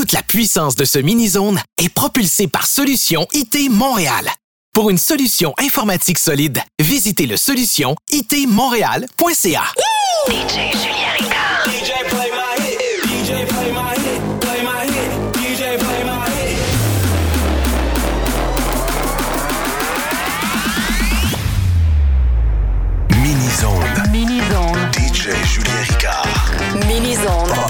Toute la puissance de ce mini-zone est propulsée par Solution IT Montréal. Pour une solution informatique solide, visitez le solution itmontréal.ca. DJ Julien Ricard. DJ Play DJ DJ Mini Zone. Mini Zone. DJ Julien Ricard. Mini Zone.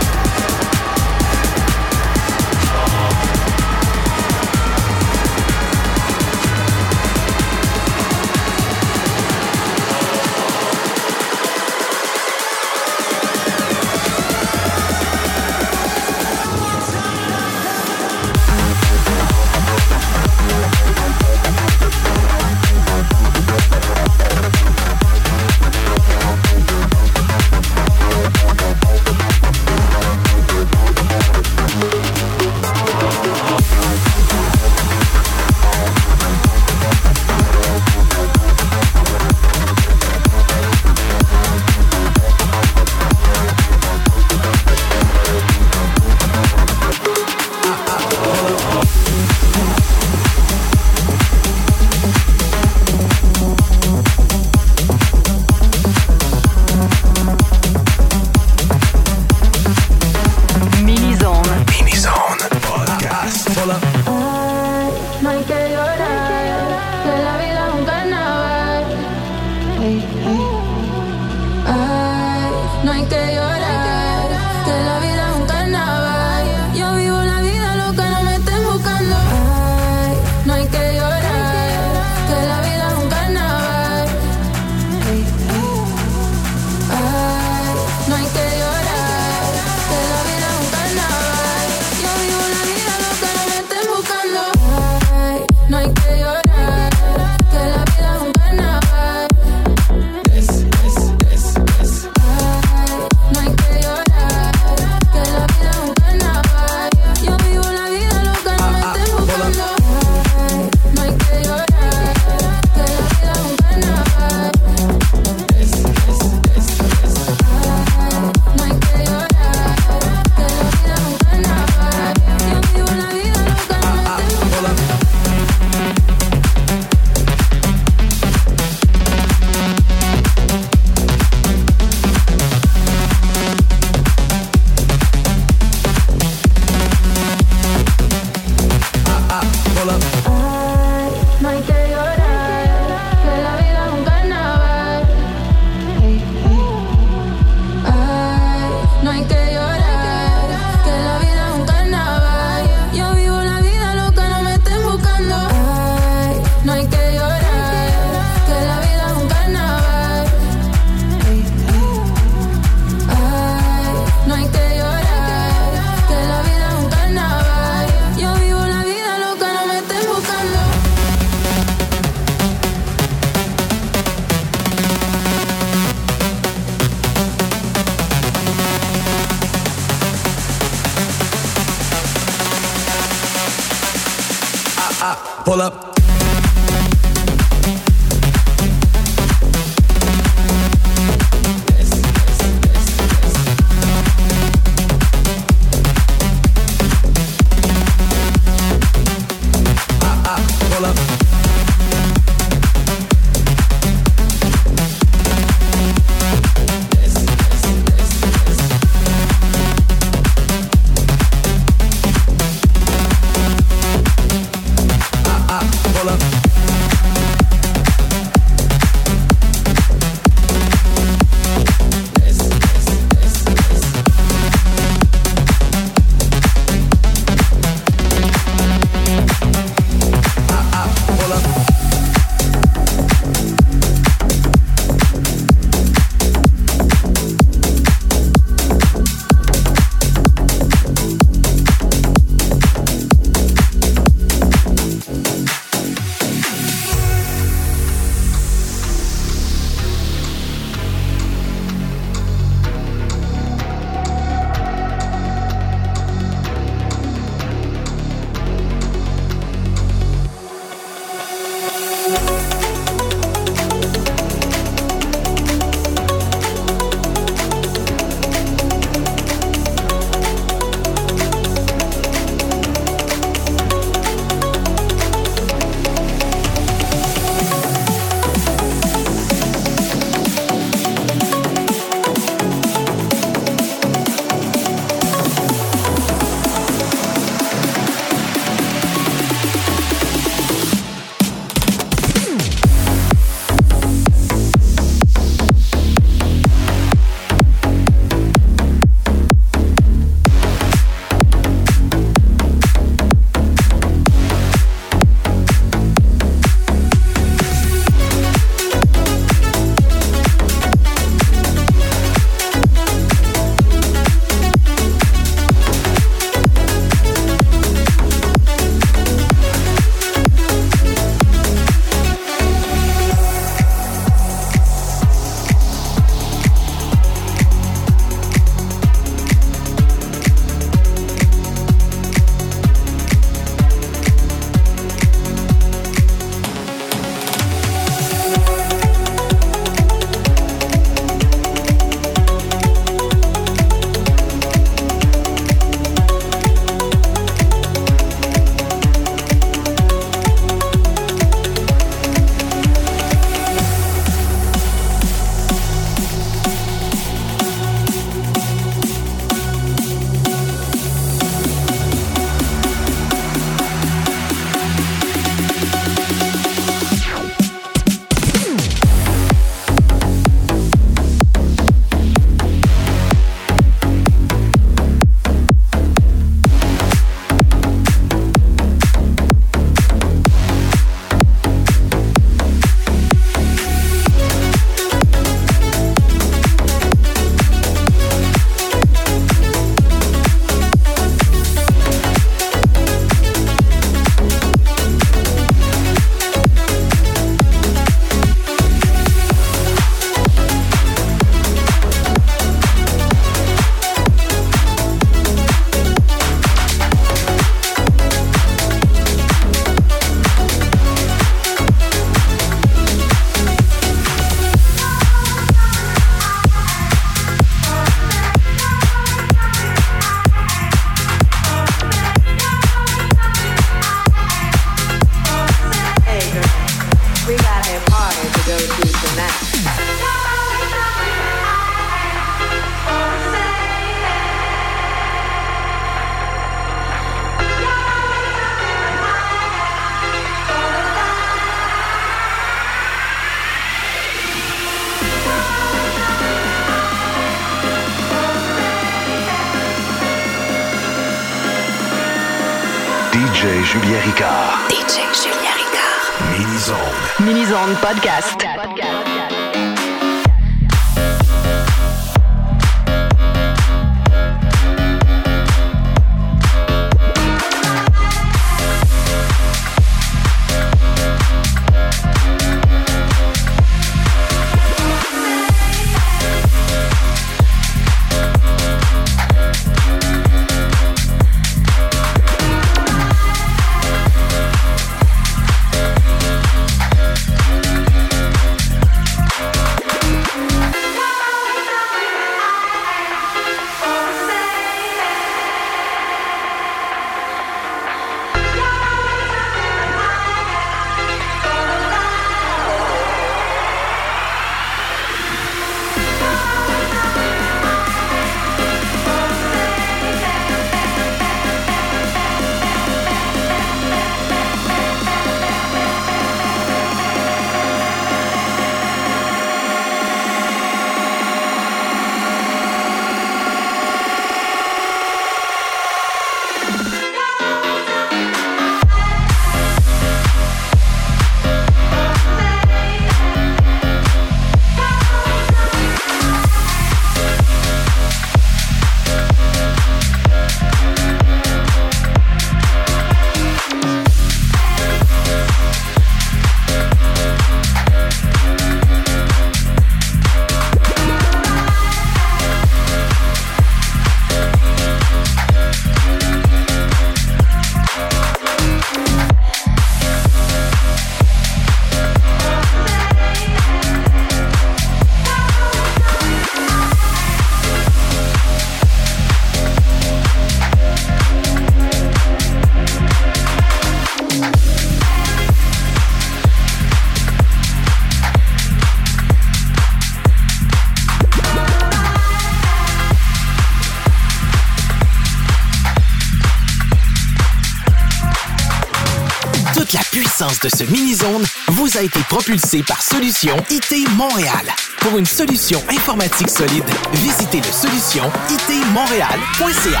de ce mini-zone vous a été propulsé par Solution IT Montréal. Pour une solution informatique solide, visitez le solution itmontréal.ca.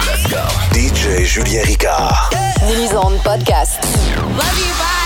DJ Julien Ricard. Mini-Zone Podcast. Love you, bye.